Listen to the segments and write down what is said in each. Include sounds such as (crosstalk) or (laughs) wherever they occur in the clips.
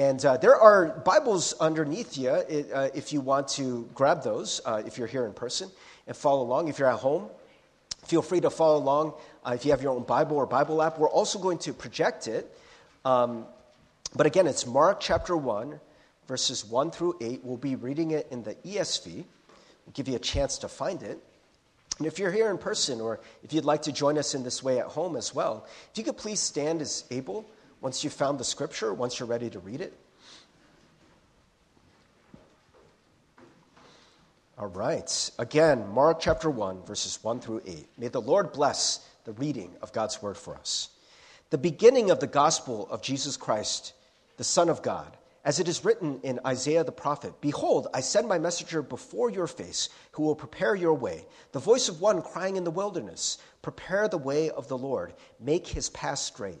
And uh, there are Bibles underneath you uh, if you want to grab those, uh, if you're here in person, and follow along. If you're at home, feel free to follow along uh, if you have your own Bible or Bible app. We're also going to project it. Um, but again, it's Mark chapter 1, verses 1 through 8. We'll be reading it in the ESV. We'll give you a chance to find it. And if you're here in person, or if you'd like to join us in this way at home as well, if you could please stand as able once you've found the scripture, once you're ready to read it. All right. Again, Mark chapter 1, verses 1 through 8. May the Lord bless the reading of God's word for us. The beginning of the gospel of Jesus Christ, the Son of God, as it is written in Isaiah the prophet Behold, I send my messenger before your face, who will prepare your way. The voice of one crying in the wilderness, Prepare the way of the Lord, make his path straight.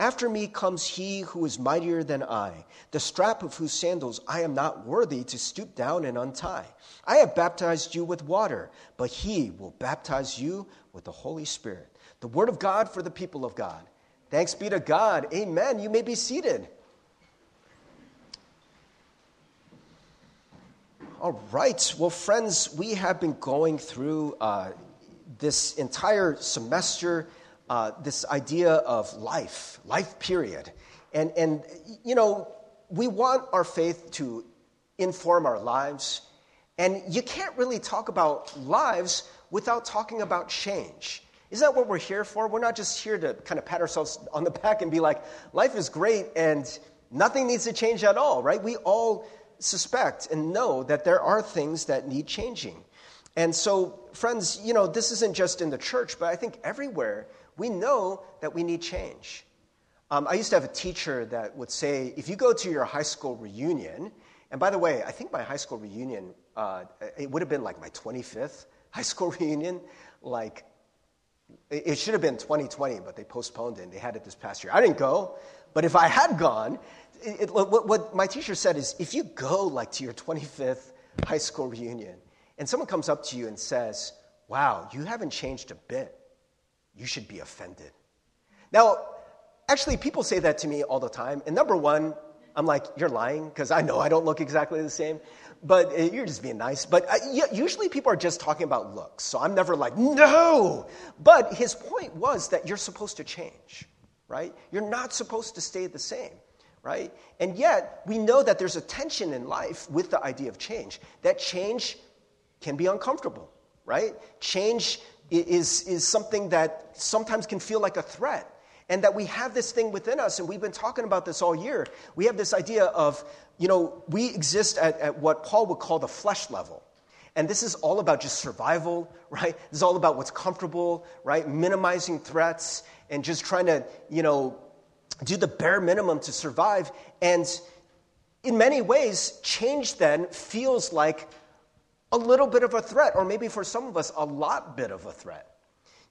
after me comes he who is mightier than I, the strap of whose sandals I am not worthy to stoop down and untie. I have baptized you with water, but he will baptize you with the Holy Spirit. The word of God for the people of God. Thanks be to God. Amen. You may be seated. All right. Well, friends, we have been going through uh, this entire semester uh, this idea of life, life period. And, and, you know, we want our faith to inform our lives. And you can't really talk about lives without talking about change. Isn't that what we're here for? We're not just here to kind of pat ourselves on the back and be like, life is great and nothing needs to change at all, right? We all suspect and know that there are things that need changing. And so, friends, you know, this isn't just in the church, but I think everywhere we know that we need change. Um, I used to have a teacher that would say, if you go to your high school reunion, and by the way, I think my high school reunion, uh, it would have been like my 25th high school (laughs) reunion. Like, it should have been 2020, but they postponed it and they had it this past year. I didn't go, but if I had gone, it, it, what, what my teacher said is if you go like to your 25th high school reunion and someone comes up to you and says, wow, you haven't changed a bit you should be offended. Now, actually, people say that to me all the time. And number one, I'm like, you're lying, because I know I don't look exactly the same. But uh, you're just being nice. But uh, usually people are just talking about looks. So I'm never like, no. But his point was that you're supposed to change, right? You're not supposed to stay the same, right? And yet, we know that there's a tension in life with the idea of change. That change can be uncomfortable, right? Change is, is something that sometimes can feel like a threat. And that we have this thing within us, and we've been talking about this all year. We have this idea of, you know, we exist at, at what Paul would call the flesh level. And this is all about just survival, right? This is all about what's comfortable, right? Minimizing threats and just trying to, you know, do the bare minimum to survive. And in many ways, change then feels like a little bit of a threat, or maybe for some of us, a lot bit of a threat.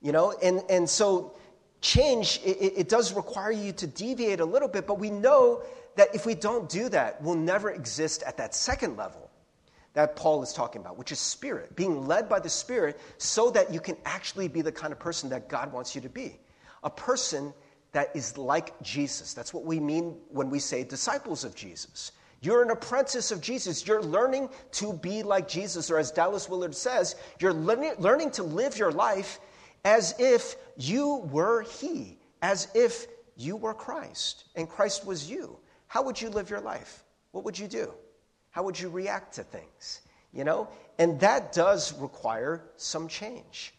You know, and, and so change, it, it does require you to deviate a little bit, but we know that if we don't do that, we'll never exist at that second level that Paul is talking about, which is spirit, being led by the spirit so that you can actually be the kind of person that God wants you to be. A person that is like Jesus. That's what we mean when we say disciples of Jesus. You're an apprentice of Jesus. You're learning to be like Jesus, or as Dallas Willard says, you're learning to live your life as if you were He, as if you were Christ and Christ was you. How would you live your life? What would you do? How would you react to things? You know? And that does require some change.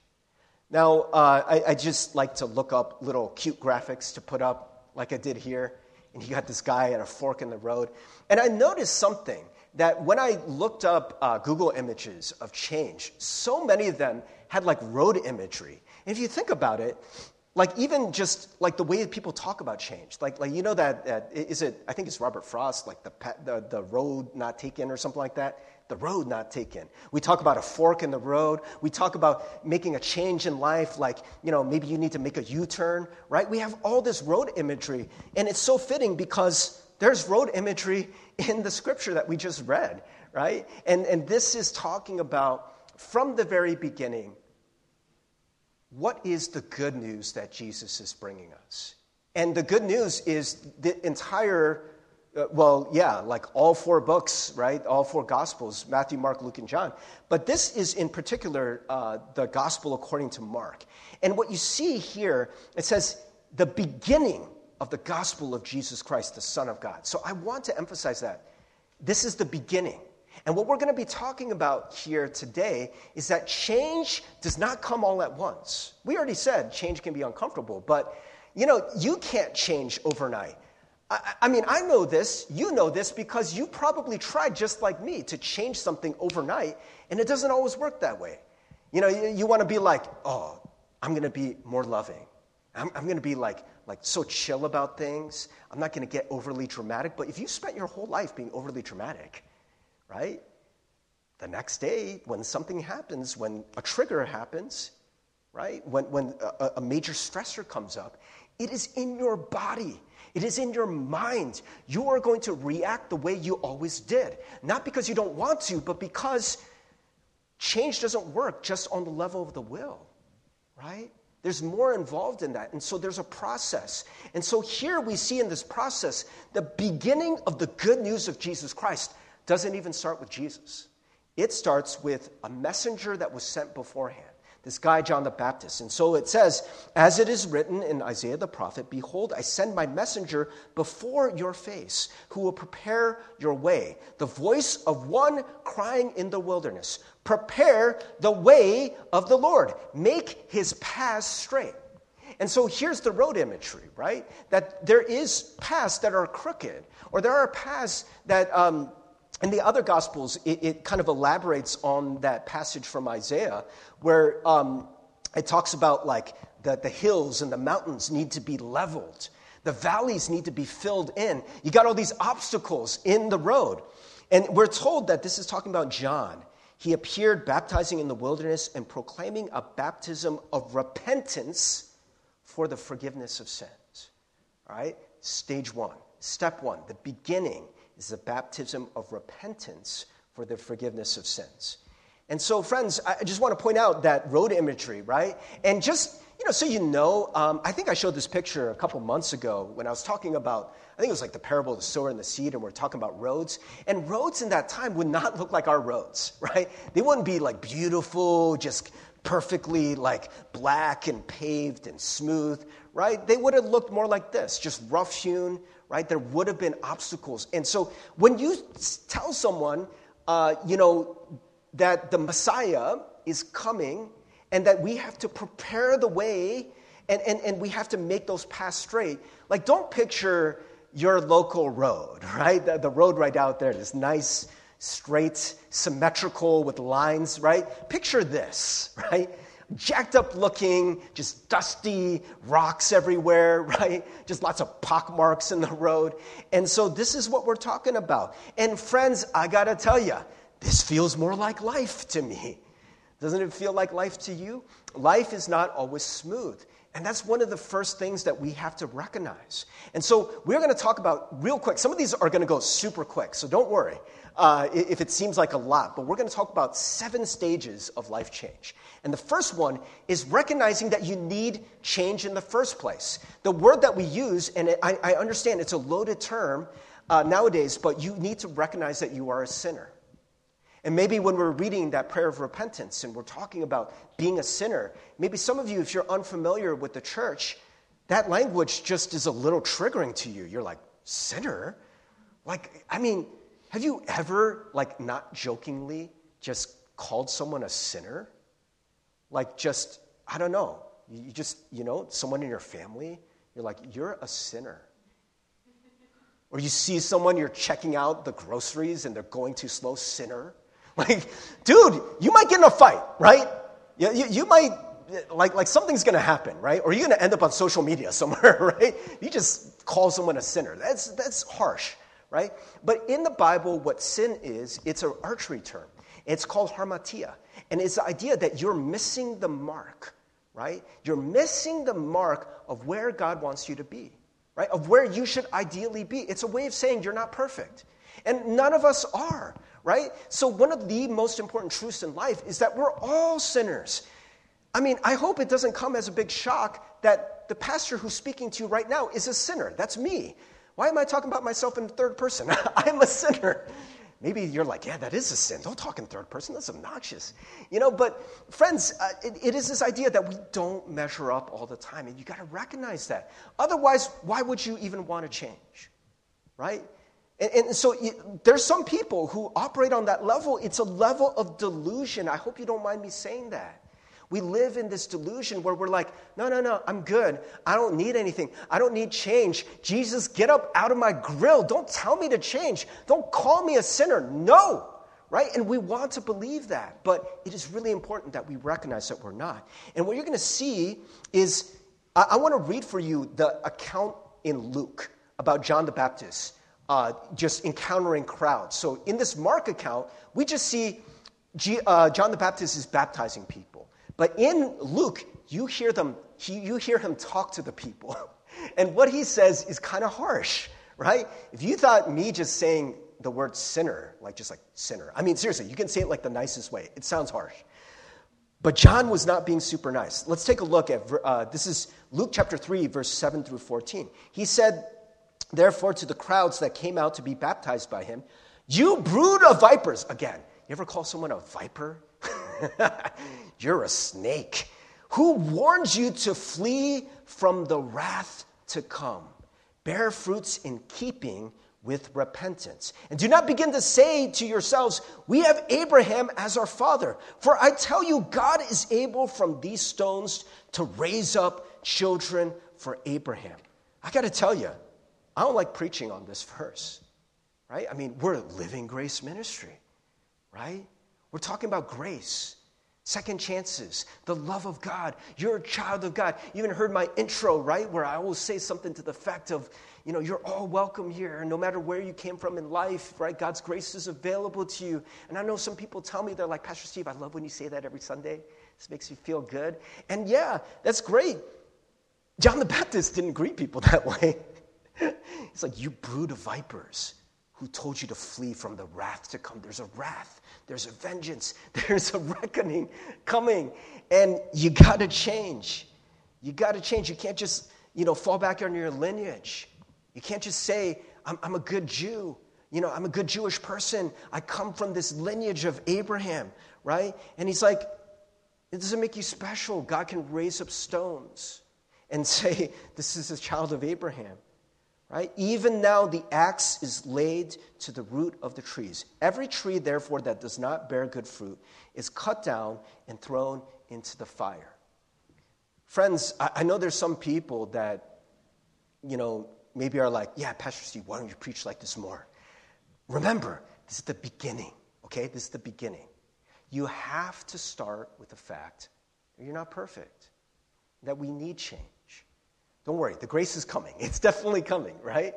Now, uh, I, I just like to look up little cute graphics to put up, like I did here and you got this guy at a fork in the road. And I noticed something that when I looked up uh, Google images of change, so many of them had like road imagery. And if you think about it, like even just like the way that people talk about change, like, like you know that, that is it, I think it's Robert Frost, like the, the, the road not taken or something like that. The road not taken. We talk about a fork in the road. We talk about making a change in life, like, you know, maybe you need to make a U turn, right? We have all this road imagery. And it's so fitting because there's road imagery (laughs) in the scripture that we just read, right? And, and this is talking about from the very beginning what is the good news that Jesus is bringing us? And the good news is the entire, uh, well, yeah, like all four books, right? All four Gospels Matthew, Mark, Luke, and John. But this is in particular uh, the Gospel according to Mark. And what you see here, it says the beginning of the Gospel of Jesus Christ, the Son of God. So I want to emphasize that. This is the beginning. And what we're going to be talking about here today is that change does not come all at once. We already said change can be uncomfortable, but you know, you can't change overnight. I, I, mean, I know this, you know this, because you probably tried just like me to change something overnight, and it doesn't always work that way. You know, you, you want to be like, oh, I'm going to be more loving. I'm, I'm going to be like, like so chill about things. I'm not going to get overly dramatic. But if you spent your whole life being overly dramatic, right? The next day, when something happens, when a trigger happens, right? When, when a, a major stressor comes up, it is in your body. It is in your mind. You are going to react the way you always did. Not because you don't want to, but because change doesn't work just on the level of the will, right? There's more involved in that. And so there's a process. And so here we see in this process the beginning of the good news of Jesus Christ doesn't even start with Jesus. It starts with a messenger that was sent beforehand, this guy, John the Baptist. And so it says, As it is written in Isaiah the prophet, Behold, I send my messenger before your face, who will prepare your way. The voice of one crying in the wilderness, Prepare the way of the Lord, make his paths straight. And so here's the road imagery, right? That there is paths that are crooked, or there are paths that um, in the other Gospels, it, it, kind of elaborates on that passage from Isaiah where um, it talks about like the, the hills and the mountains need to be leveled, the valleys need to be filled in. You got all these obstacles in the road. And we're told that this is talking about John. He appeared baptizing in the wilderness and proclaiming a baptism of repentance for the forgiveness of sins. All right? Stage one, step one, the beginning is the baptism of repentance for the forgiveness of sins. And so, friends, I just want to point out that road imagery, right? And just, you know, so you know, um, I think I showed this picture a couple months ago when I was talking about, I think it was like the parable of the sower and the seed, and we are talking about roads. And roads in that time would not (laughs) look like our roads, right? They wouldn't be like beautiful, just perfectly like black and paved and smooth, right? They would have looked more like this, just rough hewn, right? There would have been obstacles. And so when you tell someone, uh, you know, that the Messiah is coming and that we have to prepare the way and, and, and we have to make those paths straight, like don't picture your local road, (laughs) right? The, the road right out there, this nice, straight, symmetrical with lines, right? Picture this, (laughs) right? Jacked up looking, just dusty rocks everywhere, (laughs) right? Just lots of pock marks in the road. And so this is what we're talking about. And friends, I gotta tell you, this feels more like life to me. Doesn't it feel like life to you? Life is not always smooth. And that's one of the first things that we have to recognize. And so we're going to talk about real quick. Some of these are going to go super quick, so don't worry uh, if it seems like a lot. But we're going to talk about seven stages of life change. And the first one is recognizing that you need change in the first place. The word that we use, and I, I understand it's a loaded term uh, nowadays, but you need to recognize that you are a sinner. And maybe when we're reading that prayer of repentance and we're talking about being a sinner, maybe some of you, if you're unfamiliar with the church, that language just is a little triggering to you. You're like, sinner? Like, I mean, have you ever, like, not jokingly just called someone a sinner? Like, just, I don't know, you just, you know, someone in your family, you're like, you're a sinner. Or you see someone, you're checking out the groceries and they're going too slow, sinner. (laughs) Like, dude, you might get in a fight, right? You, you, you might, like, like something's to happen, right? Or you're to end up on social media (laughs) somewhere, right? You just call someone a sinner. That's, that's harsh, right? But in the Bible, what sin is, it's an archery term. It's called harmatia. And it's the idea that you're missing the mark, right? You're missing the mark of where God wants you to be, right? Of where you should ideally be. It's a way of saying you're not perfect. And none of us are, right? So, one of the most important truths in life is that we're all sinners. I mean, I hope it doesn't come as a big shock that the pastor who's speaking to you right now is a sinner. That's me. Why am I talking about myself in third person? (laughs) I'm a sinner. Maybe you're like, yeah, that is a sin. Don't talk in third person. That's obnoxious. You know, but friends, uh, it, it is this idea that we don't measure up all the time, and you got to recognize that. Otherwise, why would you even want to change? Right? And, and so you, there's some people who operate on that level. It's a level of delusion. I hope you don't mind me saying that. We live in this delusion where we're like, no, no, no, I'm good. I don't need anything. I don't need change. Jesus, get up out of my grill. Don't tell me to change. Don't call me a sinner. No. Right? And we want to believe that. But it is really important that we recognize that we're not. And what you're going to see is I, I want to read for you the account in Luke about John the Baptist. Uh, just encountering crowds. So in this Mark account, we just see G, uh, John the Baptist is baptizing people. But in Luke, you hear, them, he, you hear him talk to the people. (laughs) And what he says is kind of harsh, right? If you thought me just saying the word sinner, like just like sinner, I mean, seriously, you can say it like the nicest way. It sounds harsh. But John was not being super nice. Let's take a look at uh, this is Luke chapter 3, verse 7 through 14. He said, Therefore, to the crowds that came out to be baptized by him, You brood of vipers. Again, you ever call someone a viper? (laughs) You're a snake. Who warns you to flee from the wrath to come? Bear fruits in keeping with repentance. And do not begin to say to yourselves, We have Abraham as our father. For I tell you, God is able from these stones to raise up children for Abraham. I got to tell you, I don't like preaching on this verse, right? I mean, we're living grace ministry, right? We're talking about grace. Second chances, the love of God. You're a child of God. You even heard my intro, right? Where I always say something to the fact of, you know, you're all welcome here, no matter where you came from in life, right? God's grace is available to you. And I know some people tell me, they're like, Pastor Steve, I love when you say that every Sunday. This makes me feel good. And yeah, that's great. John the Baptist didn't greet people (laughs) that way. It's like, you brood of vipers who told you to flee from the wrath to come. There's a wrath, there's a vengeance, (laughs) there's a reckoning coming, and you got to change. You got to change. You can't just, you know, fall back on your lineage. You can't just say, I'm, I'm a good Jew. You know, I'm a good Jewish person. I come from this lineage of Abraham, right? And he's like, it doesn't make you special. God can raise up stones and (laughs) say, This is a child of Abraham. Right? Even now, the axe is laid to the root of the trees. Every tree, therefore, that does not bear good fruit is cut down and thrown into the fire. Friends, I, I know there's some people that, you know, maybe are like, yeah, Pastor Steve, why don't you preach like this more? Remember, this is the beginning, okay? This is the beginning. You have to start with the fact that you're not perfect, that we need change. Don't worry, the grace is coming. (laughs) It's definitely coming, right?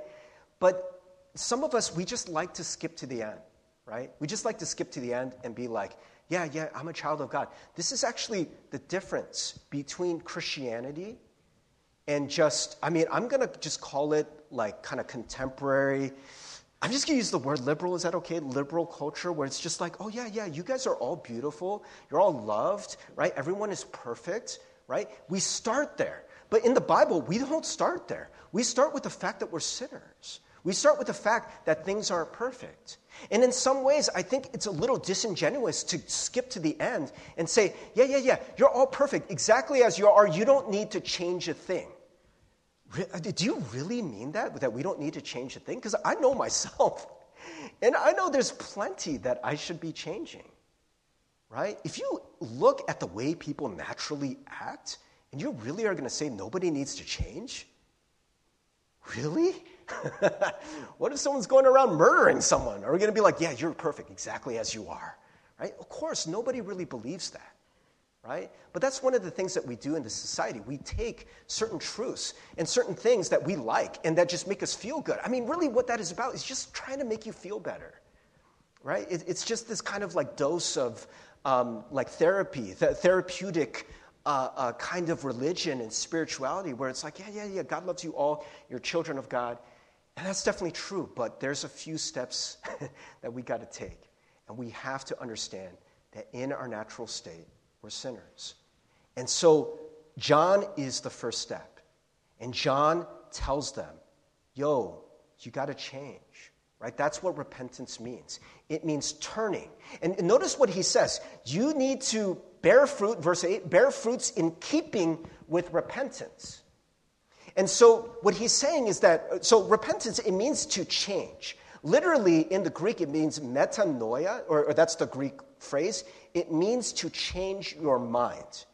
But some of us, we just like to skip to the end, right? We just like to skip to the end and be like, yeah, yeah, I'm a child of God. This is actually the difference between Christianity and just, I mean, I'm going to just call it like kind of contemporary. I'm just going to use the word liberal. Is that okay? Liberal culture, where it's just like, oh, yeah, yeah, you guys are all beautiful. You're all loved, right? Everyone is perfect, right? We start there. But in the Bible, we don't start there. We start with the fact that we're sinners. We start with the fact that things aren't perfect. And in some ways, I think it's a little disingenuous to skip to the end and say, yeah, yeah, yeah, you're all perfect exactly as you are. You don't need to change a thing. Uh, do you really mean that? That we don't need to change a thing? Because I know (laughs) myself. And I know there's plenty that I should be changing. Right? If you look at the way people naturally act, and you really are going to say nobody needs to change? Really? (laughs) what if someone's going around murdering someone? Are we going to be like, yeah, you're perfect exactly as you are? Right? Of course, nobody really believes that. right? But that's one of the things that we do in this society. We take certain truths and certain things that we like and that just make us feel good. I mean, really, what that is about is just trying to make you feel better, right? It, it's just this kind of like dose of um, like therapy, th- therapeutic. Uh, uh, kind of religion and spirituality where it's like, yeah, yeah, yeah, God loves you all, you're children of God. And that's definitely true, but there's a few steps (laughs) that we got to take. And we have to understand that in our natural state, we're sinners. And so John is the first step. And John tells them, yo, you got to change. Right? That's what repentance means. It means turning. And notice what he says. You need to bear fruit, verse 8, bear fruits in keeping with repentance. And so what he's saying is that, so repentance, it means to change. Literally, in the Greek, it means metanoia, or, or that's the Greek phrase. It means to change your mind.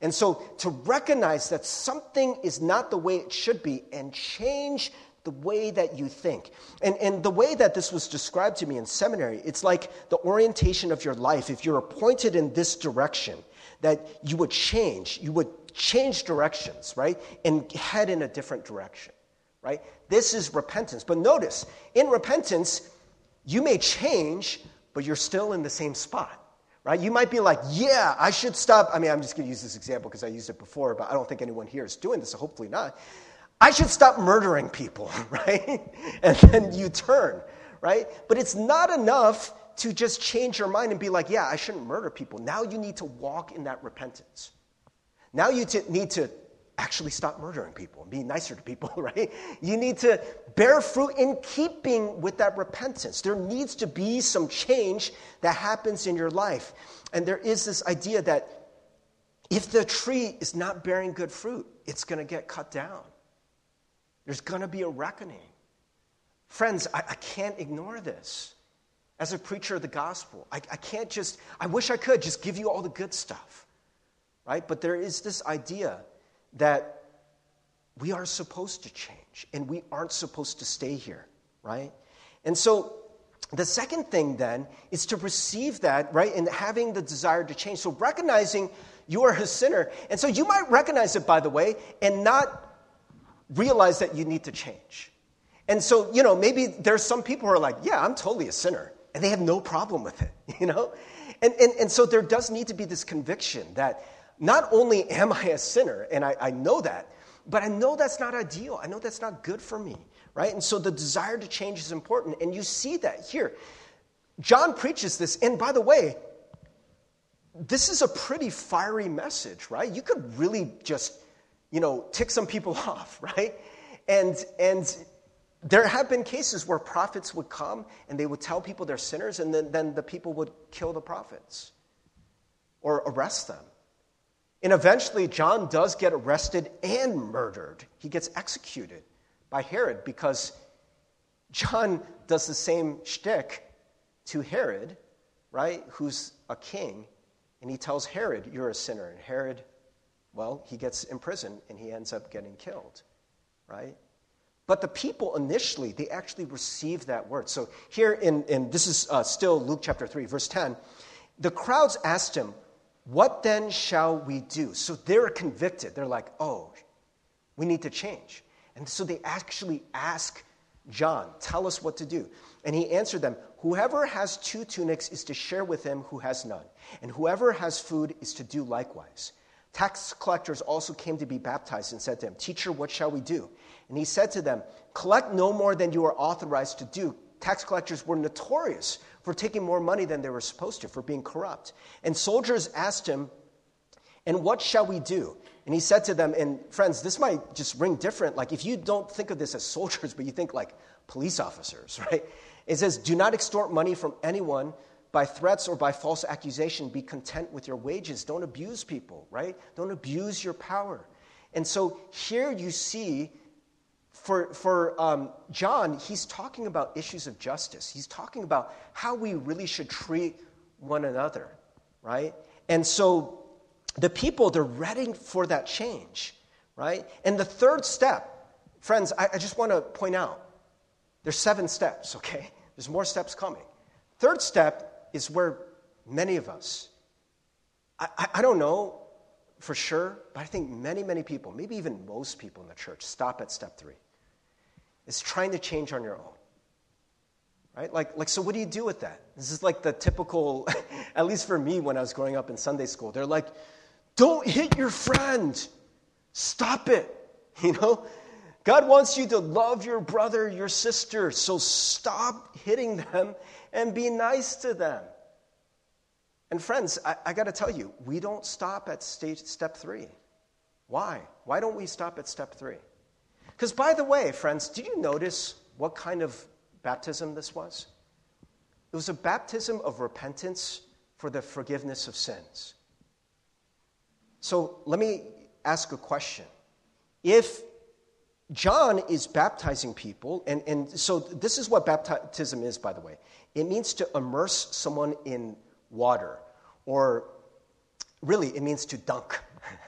And so to recognize that something is not the way it should be and change the way that you think. And, and the way that this was described to me in seminary, it's like the orientation of your life. If you're appointed in this direction, that you would change, you would change directions, right? And head in a different direction, right? This is repentance. But notice, in repentance, you may change, but you're still in the same spot. Right? You might be like, yeah, I should stop. I mean, I'm just going to use this example because I used it before, but I don't think anyone here is doing this, so hopefully not. I should stop murdering people, (laughs) right? And then you turn, right? But it's not enough to just change your mind and be like, yeah, I shouldn't murder people. Now you need to walk in that repentance. Now you t- need to actually stop murdering people and be nicer to people, (laughs) right? You need to bear fruit in keeping with that repentance. There needs to be some change that happens in your life. And there is this idea that if the tree is not bearing good fruit, it's going to get cut down. There's going to be a reckoning. Friends, I, I, can't ignore this. As a preacher of the gospel, I, I can't just, I wish I could just give you all the good stuff, right? But there is this idea that we are supposed to change and we aren't supposed to stay here, right? And so the second thing then is to receive that, right, and having the desire to change. So recognizing you are a sinner. And so you might recognize it, by the way, and not realize that you need to change. And so, you know, maybe there's some people who are like, yeah, I'm totally a sinner. And they have no problem with it, (laughs) you know? And, and, and so there does need to be this conviction that not only am I a sinner, and I, I know that, but I know that's not ideal. I know that's not good for me, right? And so the desire to change is important. And you see that here. John preaches this. And by the way, this is a pretty fiery message, right? You could really just, you know, tick some people (laughs) off, right? And, and there have been cases where prophets would come and they would tell people they're sinners, and then, then the people would kill the prophets or arrest them. And eventually, John does get arrested and murdered. He gets executed by Herod because John does the same shtick to Herod, right, who's a king, and he tells Herod, You're a sinner. And Herod, well, he gets imprisoned and he ends up getting killed, right? But the people initially, they actually received that word. So here in, in this is uh, still Luke chapter 3, verse 10, the crowds asked him, what then shall we do? So they're convicted. They're like, oh, we need to change. And so they actually ask John, tell us what to do. And he answered them, Whoever has two tunics is to share with him who has none, and whoever has food is to do likewise. Tax collectors also came to be baptized and said to him, Teacher, what shall we do? And he said to them, Collect no more than you are authorized to do. Tax collectors were notorious for taking more money than they were supposed to, for being corrupt. And soldiers asked him, And what shall we do? And he said to them, and friends, this might just ring different. Like if you don't think of this as soldiers, but you think like police officers, (laughs) right? It says, Do not extort money from anyone by threats or by false accusation. Be content with your wages. Don't abuse people, right? Don't abuse your power. And so here you see for, for um, John, he's talking about issues of justice. He's talking about how we really should treat one another, right? And so the people, they're ready for that change, right? And the third step, friends, I, I just want to point out there's seven steps, okay? There's more steps coming. Third step is where many of us, I, I don't know for sure, but I think many, many people, maybe even most people in the church, stop at step three. It's trying to change on your own. Right? Like, like, so what do you do with that? This is like the typical, (laughs) at least for me when I was growing up in Sunday school. They're like, don't hit your friend. Stop it. (laughs) You know? God wants you to love your brother, your sister. So stop hitting them and be nice to them. And friends, I, I got to tell you, we don't stop at stage, step three. Why? Why don't we stop at step three? Because, by the way, friends, did you notice what kind of baptism this was? It was a baptism of repentance for the forgiveness of sins. So let me ask a question. If John is baptizing people, and, and so this is what baptism is, by the way it means to immerse someone in water, or really, it means to dunk.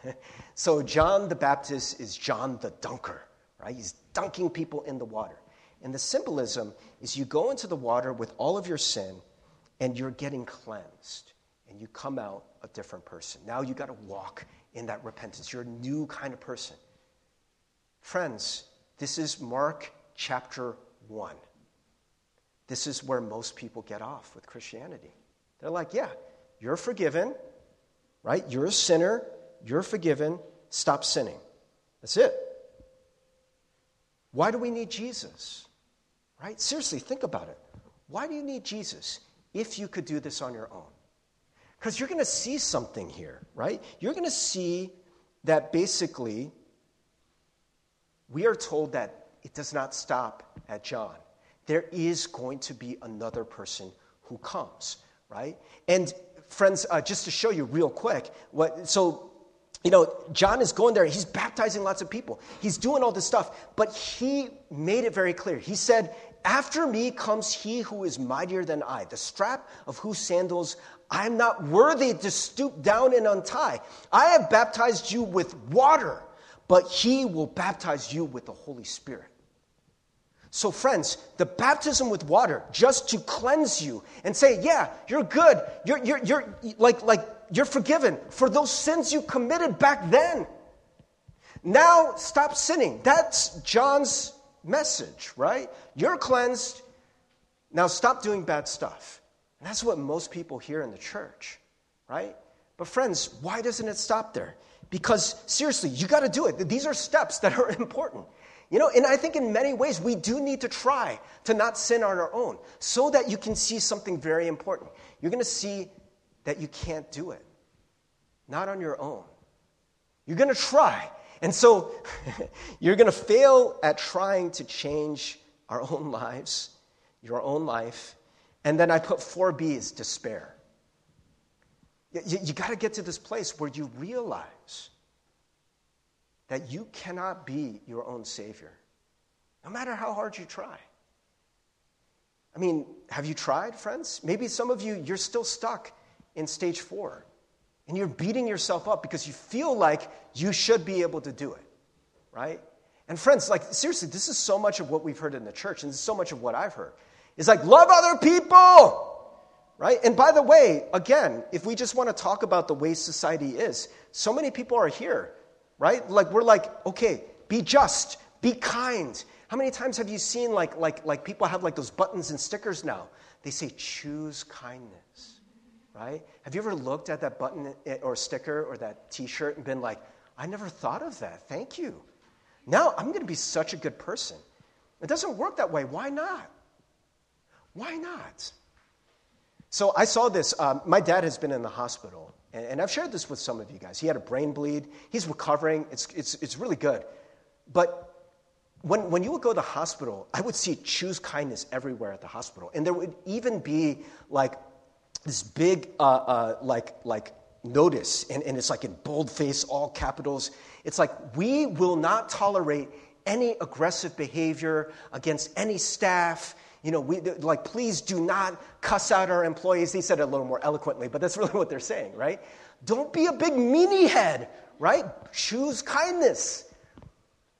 (laughs) so John the Baptist is John the dunker, right? He's dunking people in the water. And the symbolism is you go into the water with all of your sin and you're getting cleansed and you come out a different person. Now you got to walk in that repentance. You're a new kind of person. Friends, this is Mark chapter 1. This is where most people get off with Christianity. They're like, yeah, you're forgiven, right? You're a sinner, you're forgiven, stop sinning. That's it. Why do we need Jesus? Right? Seriously, think about it. Why do you need Jesus if you could do this on your own? Because you're going to see something here, right? You're going to see that basically we are told that it does not stop at John. There is going to be another person who comes, right? And friends, uh, just to show you real quick, what so you know, John is going there, he's baptizing lots of people. He's doing all this stuff, but he made it very clear. He said, After me comes he who is mightier than I, the strap of whose sandals I'm not worthy to stoop down and untie. I have baptized you with water, but he will baptize you with the Holy Spirit. So, friends, the baptism with water, just to cleanse you and say, yeah, you're good. You're, you're, you're like, like you're forgiven for those sins you committed back then. Now stop sinning. That's John's message, right? You're cleansed. Now stop doing bad stuff. And that's what most people hear in the church, right? But, friends, why doesn't it stop there? Because, seriously, you got to do it. These are steps that are (laughs) important. You know, and I think in many ways we do need to try to not sin on our own so that you can see something very important. You're going to see that you can't do it, not on your own. You're going to try. And so (laughs) you're going to fail at trying to change our own (laughs) lives, your own life. And then I put four B's despair. You, you got to get to this place where you realize that you cannot be your own Savior, no matter how hard you try. I mean, have you tried, friends? Maybe some of you, you're still stuck in stage four, and you're beating yourself up because you feel like you should be able to do it, right? And friends, like, seriously, this is so much of what we've heard in the church, and so much of what I've heard. It's like, love other people, right? And by the way, again, if we just want to talk about the way society is, so many people are here right? Like we're like, okay, be just, be kind. How many times have you seen like like like people have like those buttons and stickers now? They say choose kindness, right? Have you ever looked at that button or sticker or that T-shirt and been like, I never thought of that. Thank you. Now I'm going to be such a good person. It doesn't work that way. Why not? Why not? So I saw this. Um, my dad has been in the hospital and I've shared this with some of you guys. He had a brain bleed. He's recovering. It's, it's, it's really good. But when, when you would go to the hospital, I would see choose kindness everywhere at the hospital. And there would even be like this big, uh, uh, like, like notice, and, and it's like in boldface, all capitals. It's like, we will not tolerate any aggressive behavior against any staff you know, we, like, please do not cuss out our employees. He said it a little more eloquently, but that's (laughs) really what they're saying, right? Don't be a big meanie head, right? Choose kindness.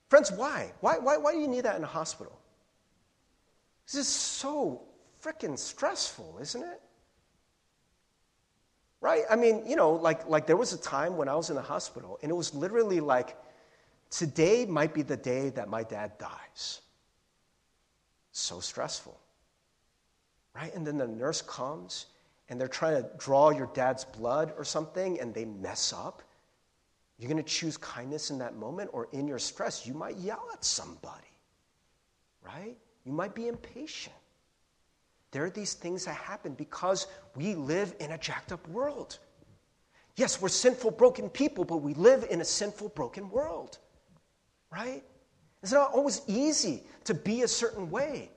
Friends, why? Why, why, why do you need that in a hospital? This is so freaking stressful, isn't it? Right? I mean, you know, like, like there was a time when I was in the hospital, and it was literally like, today might be the day that my dad dies. So stressful. Right? And then the nurse comes, and they're trying to draw your dad's blood or something, and they mess up. You're going to choose kindness in that moment, or in your stress, you might yell at somebody. Right? You might be impatient. There are these things that happen because we live in a jacked up world. Yes, we're sinful, broken people, but we live in a sinful, broken world. Right? It's not always easy to be a certain way.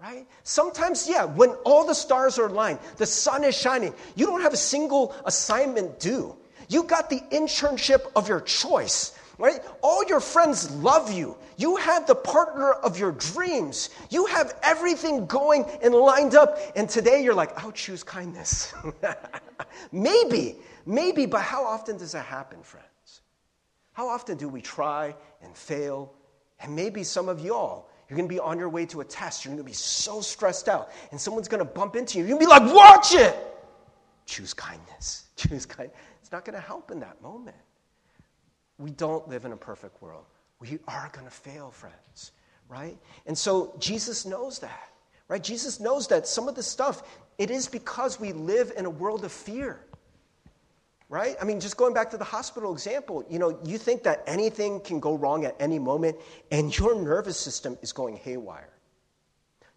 Right? Sometimes, yeah, when all the stars are aligned, the sun is shining, you don't have a single assignment due. You got the internship of your choice right? All your friends love you. You have the partner of your dreams. You have everything going and lined up. And today you're like, I'll choose kindness. (laughs) maybe, maybe, but how often does that happen, friends? How often do we try and fail? And maybe some of y'all, you're going to be on your way to a test. You're going to be so stressed out, and someone's going to bump into you. You're going to be like, watch it. Choose kindness. (laughs) Choose kindness. It's not going to help in that moment. We don't live in a perfect world. We are going to fail, friends, right? And so Jesus knows that, right? Jesus knows that some of the stuff, it is because we live in a world of fear, right? I mean, just going back to the hospital example, you know, you think that anything can go wrong at any moment, and your nervous system is going haywire.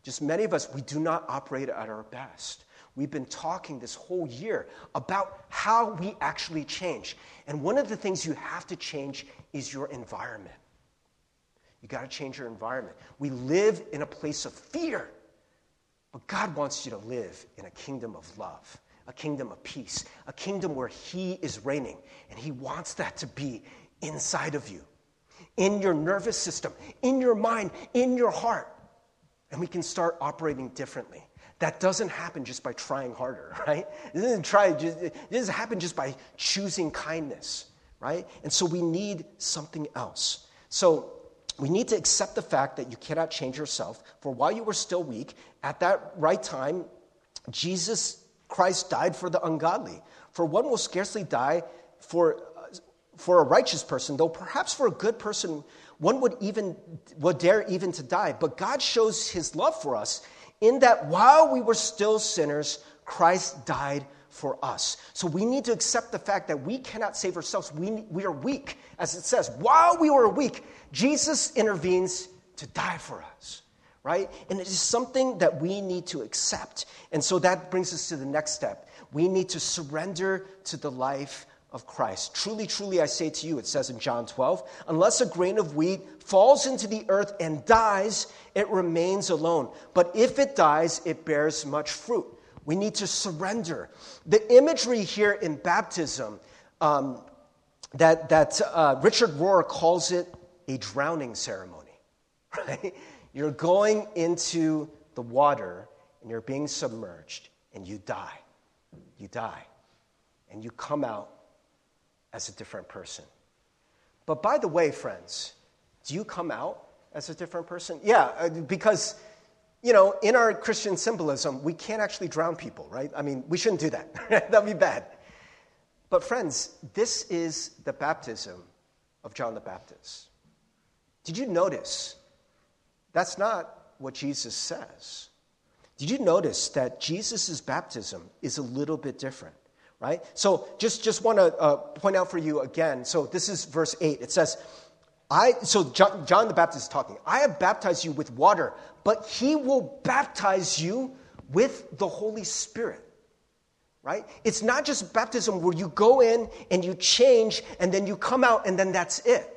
Just many of us, we do not operate at our best. We've been talking this whole year about how we actually change. And one of the things you have to change is your environment. You got to change your environment. We live in a place of fear, but God wants you to live in a kingdom of love, a kingdom of peace, a kingdom where He is reigning. And He wants that to be inside of you, in your nervous system, in your mind, in your heart. And we can start operating differently. That doesn't happen just by trying harder, (laughs) right? It doesn't, try, it doesn't happen just by choosing kindness, right? And so we need something else. So we need to accept the fact that you cannot change yourself. For while you were still weak, at that right time, Jesus Christ died for the ungodly. For one will scarcely die for, for a righteous person, though perhaps for a good person, one would even would dare even to die. But God shows his love for us in that while we were still sinners, Christ died for us. So we need to accept the fact that we cannot save ourselves. We, we are weak. As it says, while we were weak, Jesus intervenes to die for us, right? And it is something that we need to accept. And so that brings us to the next step. We need to surrender to the life of Christ. Truly, truly, I say to you, it says in John 12, unless a grain of wheat falls into the earth and dies, it remains alone. But if it dies, it bears much fruit. We need to surrender. The imagery here in baptism, um, that, that uh, Richard Rohr calls it a drowning ceremony. (laughs) Right? You're going into the water and you're being submerged and you die. You die. And you come out as a different person. But by the way, friends, do you come out as a different person? Yeah, uh, because, you know, in our Christian symbolism, we can't actually drown people, right? I mean, we shouldn't do that. (laughs) That'd be bad. But, friends, this is the baptism of John the Baptist. Did you notice? That's not what Jesus says. Did you notice that Jesus' baptism is a little bit different? right? So just, just want to uh, point out for you again. So this is verse 8. It says, I, so John, John the Baptist is talking. I have baptized you with water, but he will baptize you with the Holy Spirit. Right? It's not just baptism where you go in and you change and then you come out and then that's it.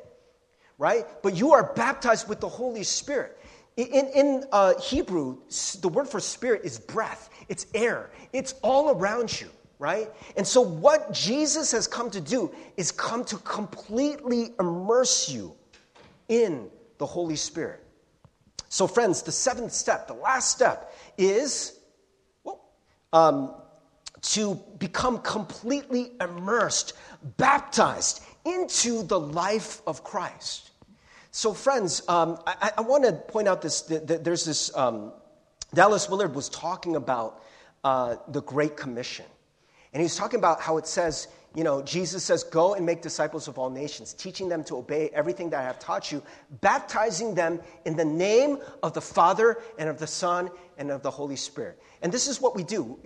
Right? But you are baptized with the Holy Spirit. In, in uh, Hebrew, the word for spirit is breath, it's air, it's all around you right? And so, what Jesus has come to do is come to completely immerse you in the Holy Spirit. So, friends, the seventh step, the last step, is well, um, to become completely immersed, baptized into the life of Christ. So, friends, um, I, I want to point out this. There's this. Um, Dallas Willard was talking about uh, the Great Commission. And he was talking about how it says, you know, Jesus says, Go and make disciples of all nations, teaching them to obey everything that I have taught you, baptizing them in the name of the Father and of the Son and of the Holy Spirit. And this is what we do.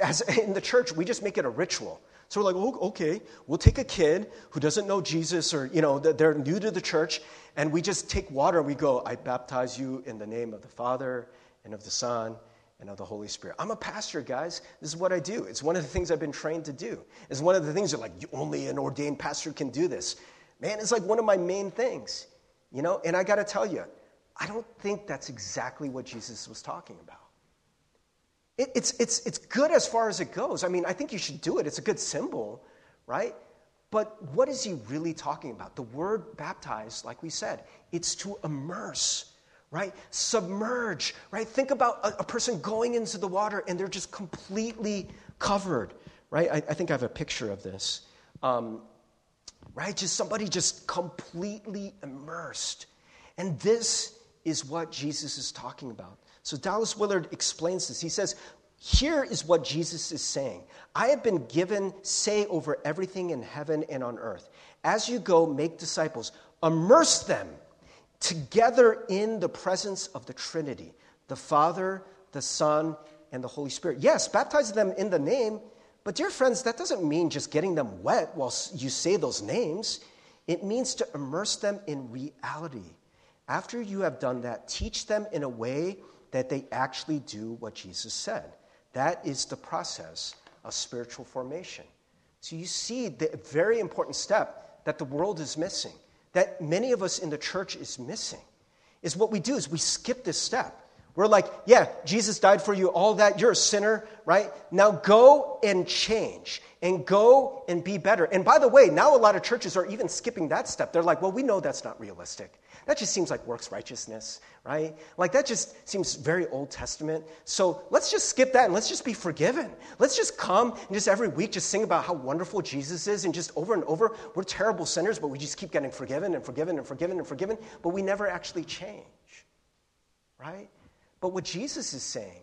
As (laughs) in the church, we just make it a ritual. So we're like, oh, okay, we'll take a kid who doesn't know Jesus or, you know, they're new to the church, and we just take water and we go, I baptize you in the name of the Father and of the Son and of the Holy Spirit. I'm a pastor, guys. This is what I do. It's one of the things I've been trained to do. It's one of the things that, like, only an ordained pastor can do this. Man, it's like one of my main things, you know? And I got to tell you, I don't think that's exactly what Jesus was talking about. It, it's, it's, it's good as far as it goes. I mean, I think you should do it. It's a good symbol, right? But what is he really talking about? The word baptize, like we said, it's to immerse right? Submerge, right? Think about a, a, person going into the water and they're just completely covered, right? I, I think I have a picture of this, um, right? Just somebody just completely immersed. And this is what Jesus is talking about. So Dallas Willard explains this. He says, here is what Jesus is saying I have been given say over everything in heaven and on earth. As you go, make disciples, immerse them together in the presence of the Trinity the Father, the Son, and the Holy Spirit. Yes, baptize them in the name, but dear friends, that doesn't mean just getting them wet while you say those names. It means to immerse them in reality. After you have done that, teach them in a way that they actually do what Jesus said. That is the process of spiritual formation. So you see the very important step that the world is missing that many of us in the church is missing is what we do is we skip this step. We're like, yeah, Jesus died for you, all that. You're a sinner, right? Now go and change and go and be better. And by the way, now a lot of churches are even skipping that step. They're like, well, we know that's not realistic. That just seems like works righteousness, right? Like that just seems very Old Testament. So let's just skip that and let's just be forgiven. Let's just come and just every week just sing about how wonderful Jesus is and just over and over, we're terrible sinners, but we just keep getting forgiven and forgiven and forgiven and forgiven, but we never actually change, right? But what Jesus is saying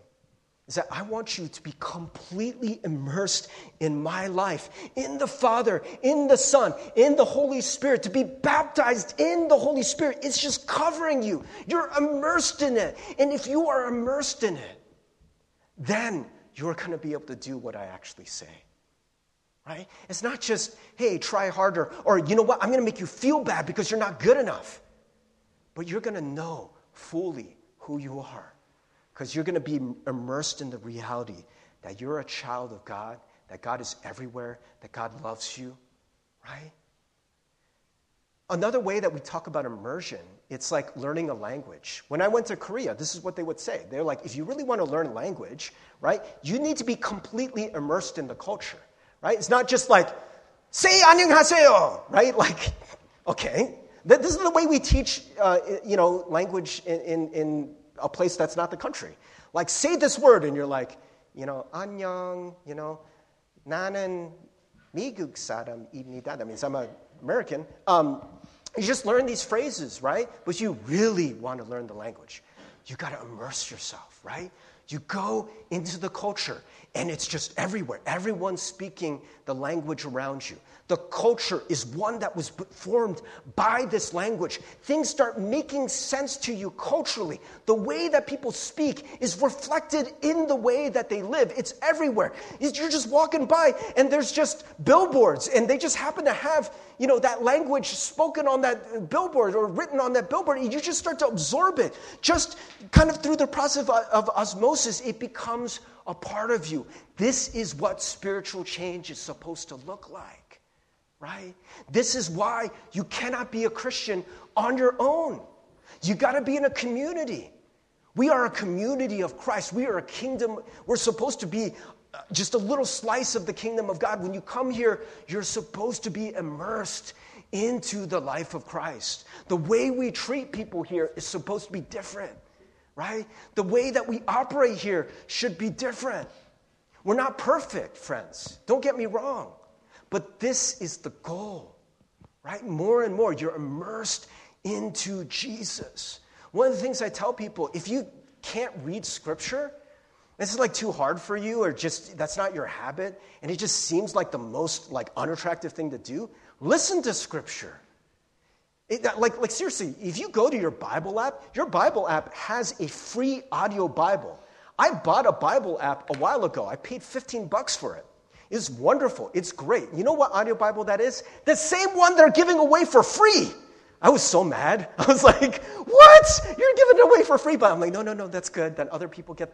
is that I want you to be completely immersed in my life, in the Father, in the Son, in the Holy Spirit, to be baptized in the Holy Spirit. It's just covering you. You're immersed in it. And if you are immersed in it, then you're going to be able to do what I actually say. Right? It's not just, hey, try harder, or you know what, I'm going to make you feel bad because you're not good enough. But you're going to know fully who you are because you're going to be immersed in the reality that you're a child of God, that God is everywhere, that God loves you, right? Another way that we talk about immersion, it's like learning a language. When I went to Korea, this is what they would say. They're like, if you really want to learn language, right, you need to be completely immersed in the culture, right? It's not just like, say 안녕하세요, right? Like, (laughs) okay. This is the way we teach, uh, you know, language in, in, in a place that's not the country. Like, say this word, and you're like, you know, 안녕, you know, 나는 미국 사람입니다. That means I'm an American. Um, you just learn these phrases, right? But you really want to learn the language. You got to immerse yourself, right? You go into the culture, and it's just everywhere. Everyone's speaking the language around you. The culture is one that was formed by this language. Things start making sense to you culturally. The way that people speak is reflected in the way that they live. It's everywhere. You're just walking by and there's just billboards and they just happen to have, you know, that language spoken on that billboard or written on that billboard. And you just start to absorb it. Just kind of through the process of, of osmosis, it becomes a part of you. This is what spiritual change is supposed to look like right? This is why you cannot be a Christian on your own. You got to be in a community. We are a community of Christ. We are a kingdom. We're supposed to be uh, just a little slice of the kingdom of God. When you come here, you're supposed to be immersed into the life of Christ. The way we treat people here is supposed to be different, right? The way that we operate here should be different. We're not perfect, friends. Don't get me wrong. But this is the goal, right? More and more, you're immersed into Jesus. One of the things I tell people if you can't read scripture, This is like too hard for you, or just that's not your habit, and it just seems like the most like unattractive thing to do. Listen to Scripture. It, like, like seriously, if you go to your Bible app, your Bible app has a free audio Bible. I bought a Bible app a while ago. I paid 15 bucks for it. It's wonderful. It's great. You know what audio Bible that is? The same one they're giving away for free. I was so mad. (laughs) I was like, what? You're giving it away for free. But I'm like, no, no, no, that's good. Then other people get,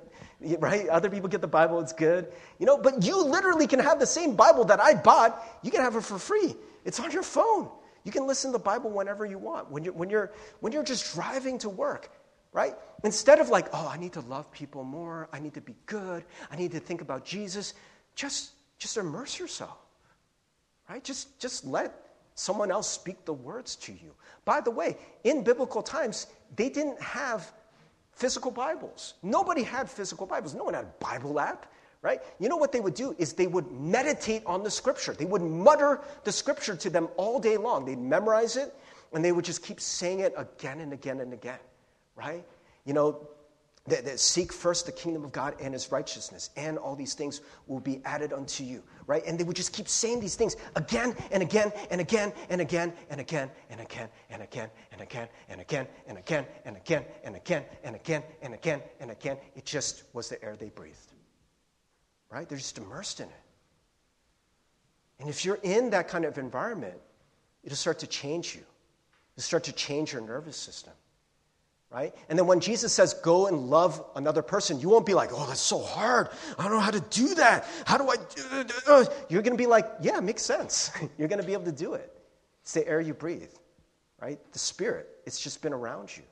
right? Other people get the Bible. It's good. You know, but you literally can have the same Bible that I bought. You can have it for free. It's on your phone. You can listen to the Bible whenever you want. When you're, when you're, when you're just driving to work, right? Instead of like, oh, I need to love people more. I need to be good. I need to think about Jesus. Just, just immerse yourself, right? Just, just let someone else speak the words to you. By the way, in biblical times, they didn't have physical Bibles. Nobody had physical Bibles. No one had a Bible app, right? You know what they would do is they would meditate on the scripture. They would mutter the scripture to them all day long. They'd memorize it and they would just keep saying it again and again and again, right? You know, that, that, seek first the kingdom of God and his righteousness, and all these things will be added unto you, right? And they would just keep saying these things again and again and again and again and again and again and again and again and again and again and again and again and again and again and again. It just was the air they breathed, right? They're just immersed in it. And if you're in that kind of environment, it'll start to change you. It'll start to change your nervous system right? And then when Jesus says, go and love another person, you won't be like, oh, that's so hard. I don't know how to do that. How do I? You're going to be like, yeah, it makes sense. (laughs) You're going to be able to do it. It's the air you breathe, right? The Spirit. It's just been around you.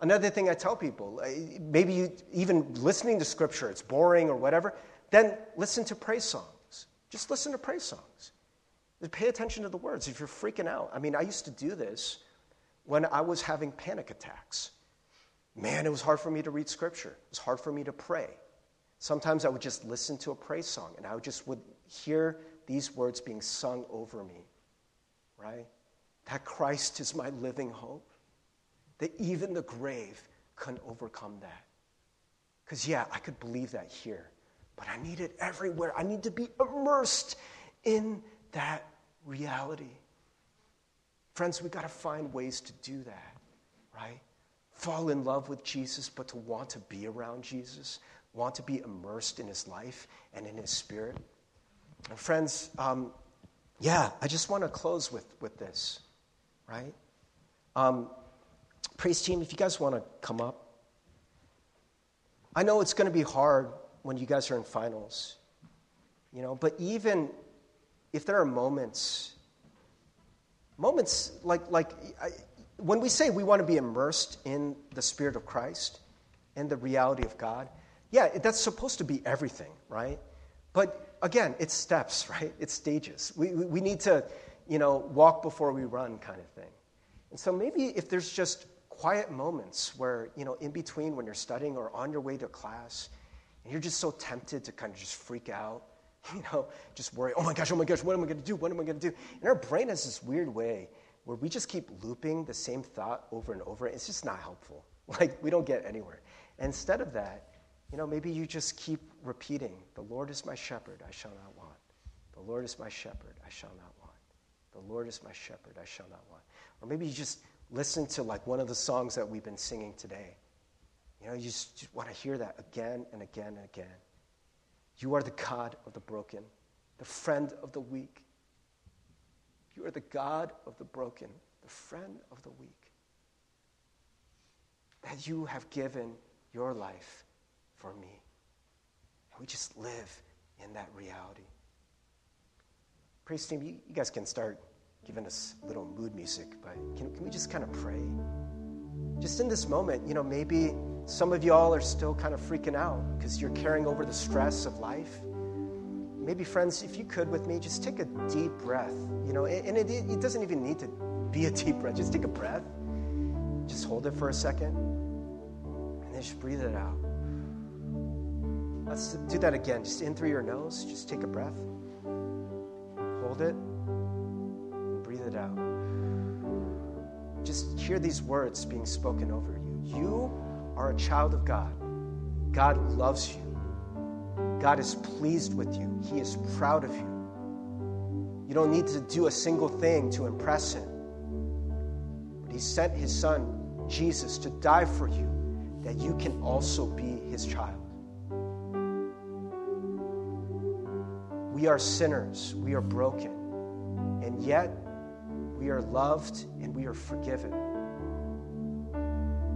Another thing I tell people, uh, maybe you, even listening to Scripture, it's boring or whatever, then listen to praise songs. Just listen to praise songs. Pay attention to the words. If you're freaking out, I mean, I used to do this when I was having panic attacks. Man, it was hard for me to read scripture. It was hard for me to pray. Sometimes I would just listen to a praise song and I would just would hear these words being sung over me, right? That Christ is my living hope. That even the grave couldn't overcome that. Because, yeah, I could believe that here, but I need it everywhere. I need to be immersed in that reality. Friends, we've got to find ways to do that, right? Fall in love with Jesus, but to want to be around Jesus, want to be immersed in his life and in his spirit. And friends, um, yeah, I just want to close with, with this, right? Um, praise team, if you guys want to come up. I know it's going to be hard when you guys are in finals, you know, but even if there are moments Moments like, like I, when we say we want to be immersed in the Spirit of Christ and the reality of God, yeah, that's supposed to be everything, right? But again, it's steps, (laughs) right? It's stages. We, we need to, you know, walk before we run kind of thing. And so maybe if there's just quiet moments where, you know, in between when you're studying or on your way to class, and you're just so tempted to kind of just freak out (laughs) you know, just worry, oh my gosh, oh my gosh, what am I going to do? What am I going to do? And our brain has this weird way where we just keep looping the same thought over and over. It's just not helpful. (laughs) Like, we don't get anywhere. And instead of that, you know, maybe you just keep repeating, the Lord is my shepherd, I shall not want. The Lord is my shepherd, I shall not want. The Lord is my shepherd, I shall not want. Or maybe you just listen to like one of the songs that we've been singing today. You know, you just, just want to hear that again and again and again. You are the God of the broken, the friend of the weak. You are the God of the broken, the friend of the weak. That you have given your life for me. And we just live in that reality. Praise team, you, you guys can start giving us little mood music, but can, can we just kind of pray? Just in this moment, you know, maybe some of y'all are still kind of freaking out because you're carrying over the stress of life. Maybe, friends, if you could with me, just take a deep breath. You know, and it, it doesn't even need to be a (laughs) deep breath. Just take a breath. Just hold it for a second. And then just breathe it out. Let's do that again. Just in through your nose. Just take a breath. Hold it. Breathe it out. Just hear these words being spoken over you. You are a child of God. God loves you. God is pleased with you. He is proud of you. You don't need to do a single thing to impress Him. But He sent His Son, Jesus, to die for you that you can also be His child. We are sinners, we are broken, and yet we are loved and we are forgiven.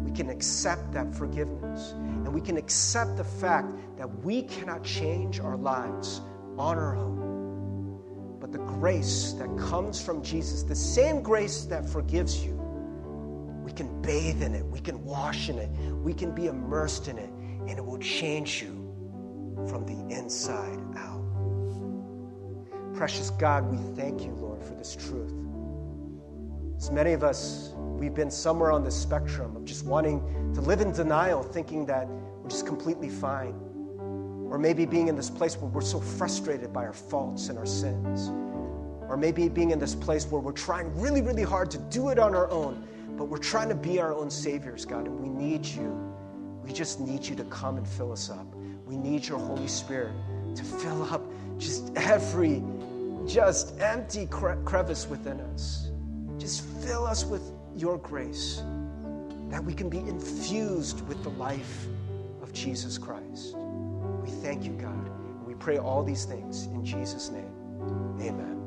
We can accept that forgiveness and we can accept the fact that we cannot change our lives on our own. But the grace that comes from Jesus, the same grace that forgives you, we can bathe in it, we can wash in it, we can be immersed in it, and it will change you from the inside out. Precious God, we thank you, Lord, for this truth. As many of us, we've been somewhere on the spectrum of just wanting to live in denial, thinking that we're just completely fine. Or maybe being in this place where we're so frustrated by our faults and our sins. Or maybe being in this place where we're trying really, really hard to do it on our own, but we're trying to be our own saviors, God, and we need you. We just need you to come and fill us up. We need your Holy Spirit to fill up just every just empty crevice within us. Just fill us with your grace that we can be infused with the life of Jesus Christ. We thank you, God. We pray all these things in Jesus' name. Amen.